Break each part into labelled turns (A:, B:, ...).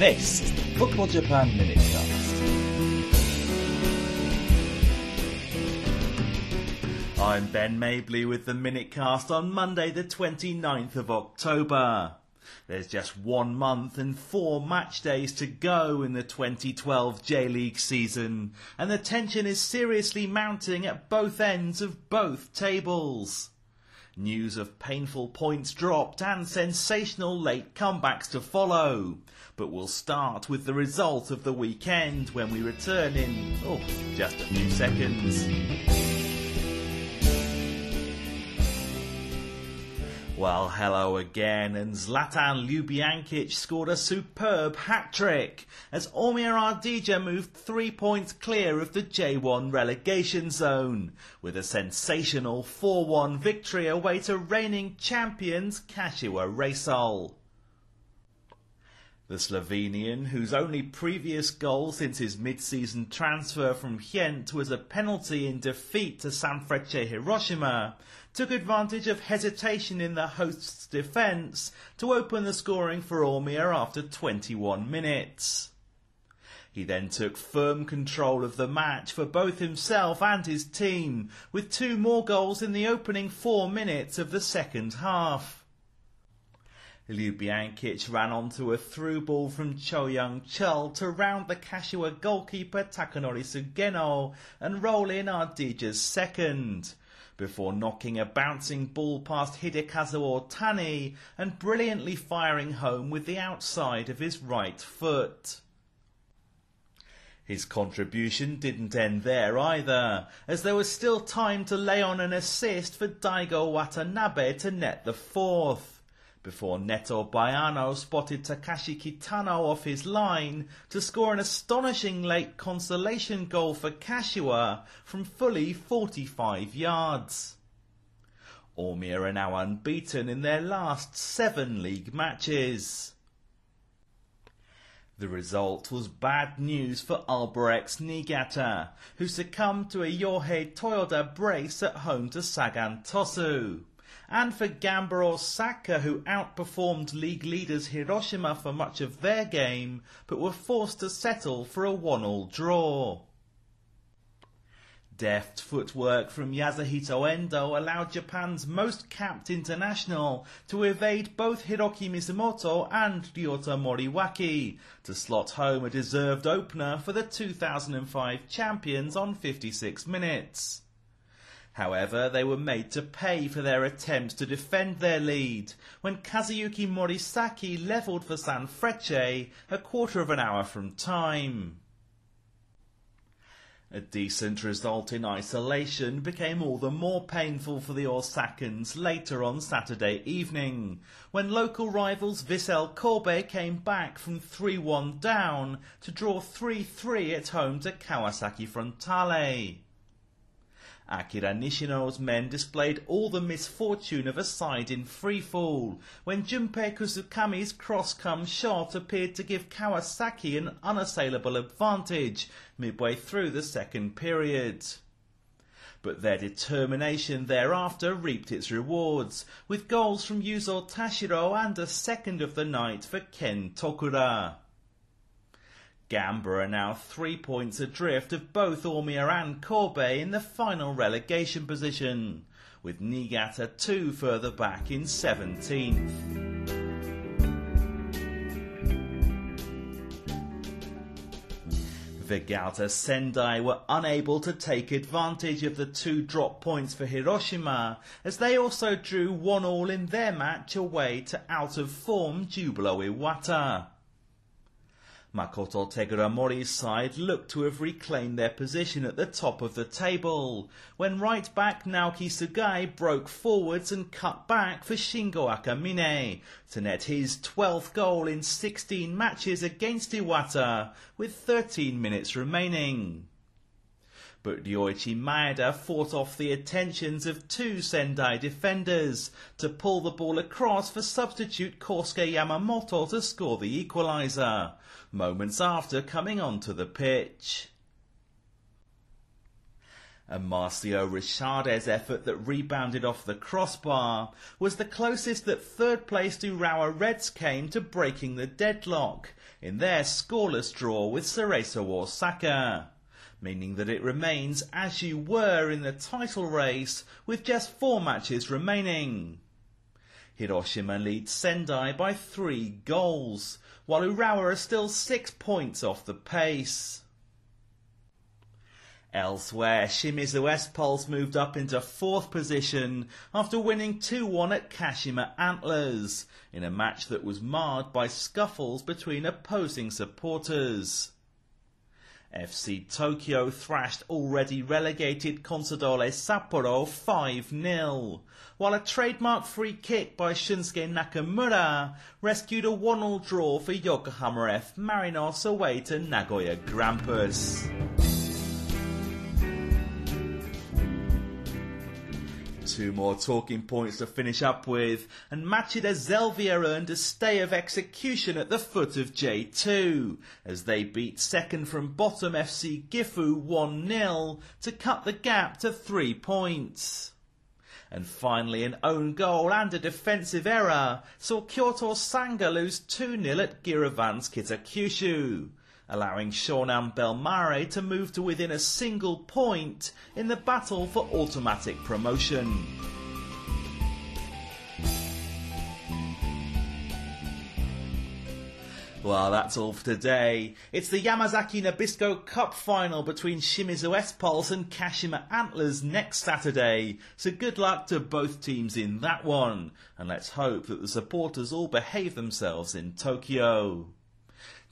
A: This is the Football Japan Minutecast. I'm Ben Mabley with the Minutecast on Monday, the 29th of October. There's just one month and four match days to go in the 2012 J League season, and the tension is seriously mounting at both ends of both tables. News of painful points dropped and sensational late comebacks to follow. But we'll start with the result of the weekend when we return in, oh, just a few seconds. Well, hello again, and Zlatan Ljubijankic scored a superb hat-trick as Omiya Ardija moved three points clear of the J1 relegation zone, with a sensational 4-1 victory away to reigning champions Kashiwa Reysol. The Slovenian, whose only previous goal since his mid-season transfer from Ghent was a penalty in defeat to Sanfrecce Hiroshima, took advantage of hesitation in the hosts' defence to open the scoring for Omiya after 21 minutes. He then took firm control of the match for both himself and his team, with two more goals in the opening four minutes of the second half. Ljubijankic ran onto a through ball from Cho Young Chul to round the Kashiwa goalkeeper Takanori Sugeno and roll in Ardija's second, before knocking a bouncing ball past Hidekazu Otani and brilliantly firing home with the outside of his right foot. His contribution didn't end there either, as there was still time to lay on an assist for Daigo Watanabe to net the fourth before Neto Baiano spotted Takashi Kitano off his line to score an astonishing late consolation goal for Kashiwa from fully 45 yards. Omiya are now unbeaten in their last seven league matches. The result was bad news for Albirex Niigata, who succumbed to a Yohei Toyoda brace at home to Sagan Tosu and for Gamba Osaka, who outperformed league leaders Hiroshima for much of their game, but were forced to settle for a one-all draw. Deft footwork from Yasuhito Endo allowed Japan's most capped international to evade both Hiroki Mizumoto and Ryota Moriwaki to slot home a deserved opener for the 2005 champions on 56 minutes. However, they were made to pay for their attempts to defend their lead when Kazuyuki Morisaki levelled for Sanfrecce a quarter of an hour from time. A decent result in isolation became all the more painful for the Osakans later on Saturday evening, when local rivals Vissel Kobe came back from 3-1 down to draw 3-3 at home to Kawasaki Frontale. Akira Nishino's men displayed all the misfortune of a side in freefall when Junpei Kusukami's cross-come shot appeared to give Kawasaki an unassailable advantage midway through the second period. But their determination thereafter reaped its rewards, with goals from Yuzo Tashiro and a second of the night for Ken Tokura. Gamba are now three points adrift of both Omiya and Kobe in the final relegation position, with Niigata two further back in 17th. Vegalta Sendai were unable to take advantage of the two drop points for Hiroshima as they also drew one all in their match away to out of form Jubilo Iwata. Makoto Teguramori's side looked to have reclaimed their position at the top of the table, when right back Naoki Sugai broke forwards and cut back for Shingo Akamine to net his 12th goal in 16 matches against Iwata with 13 minutes remaining but Ryoichi Maeda fought off the attentions of two Sendai defenders to pull the ball across for substitute Kosuke Yamamoto to score the equaliser, moments after coming onto the pitch. And Marcio Richardes' effort that rebounded off the crossbar was the closest that third placed Urawa Reds came to breaking the deadlock in their scoreless draw with Cerezo Osaka, meaning that it remains as you were in the title race with just four matches remaining. Hiroshima leads Sendai by three goals, while Urawa are still six points off the pace. Elsewhere, Shimizu S-Pulse moved up into fourth position after winning 2-1 at Kashima Antlers in a match that was marred by scuffles between opposing supporters. FC Tokyo thrashed already relegated Consadole Sapporo 5-0, while a trademark free kick by Shunsuke Nakamura rescued a 1-0 draw for Yokohama F Marinos away to Nagoya Grampus. Two more talking points to finish up with, and Machida Zelvia earned a stay of execution at the foot of J2, as they beat second from bottom FC Gifu 1-0 to cut the gap to three points. And finally, an own goal and a defensive error saw Kyoto Sanga lose 2-0 at Giravanz Kitakyushu allowing Shonan Bellmare to move to within a single point in the battle for automatic promotion. Well, that's all for today. It's the Yamazaki Nabisco Cup final between Shimizu S-Pulse and Kashima Antlers next Saturday. So good luck to both teams in that one. And let's hope that the supporters all behave themselves in Tokyo.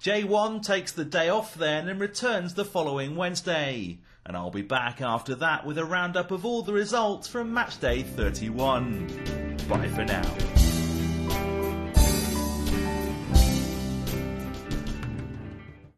A: J1 takes the day off then and returns the following Wednesday. And I'll be back after that with a roundup of all the results from matchday 31. Bye for now.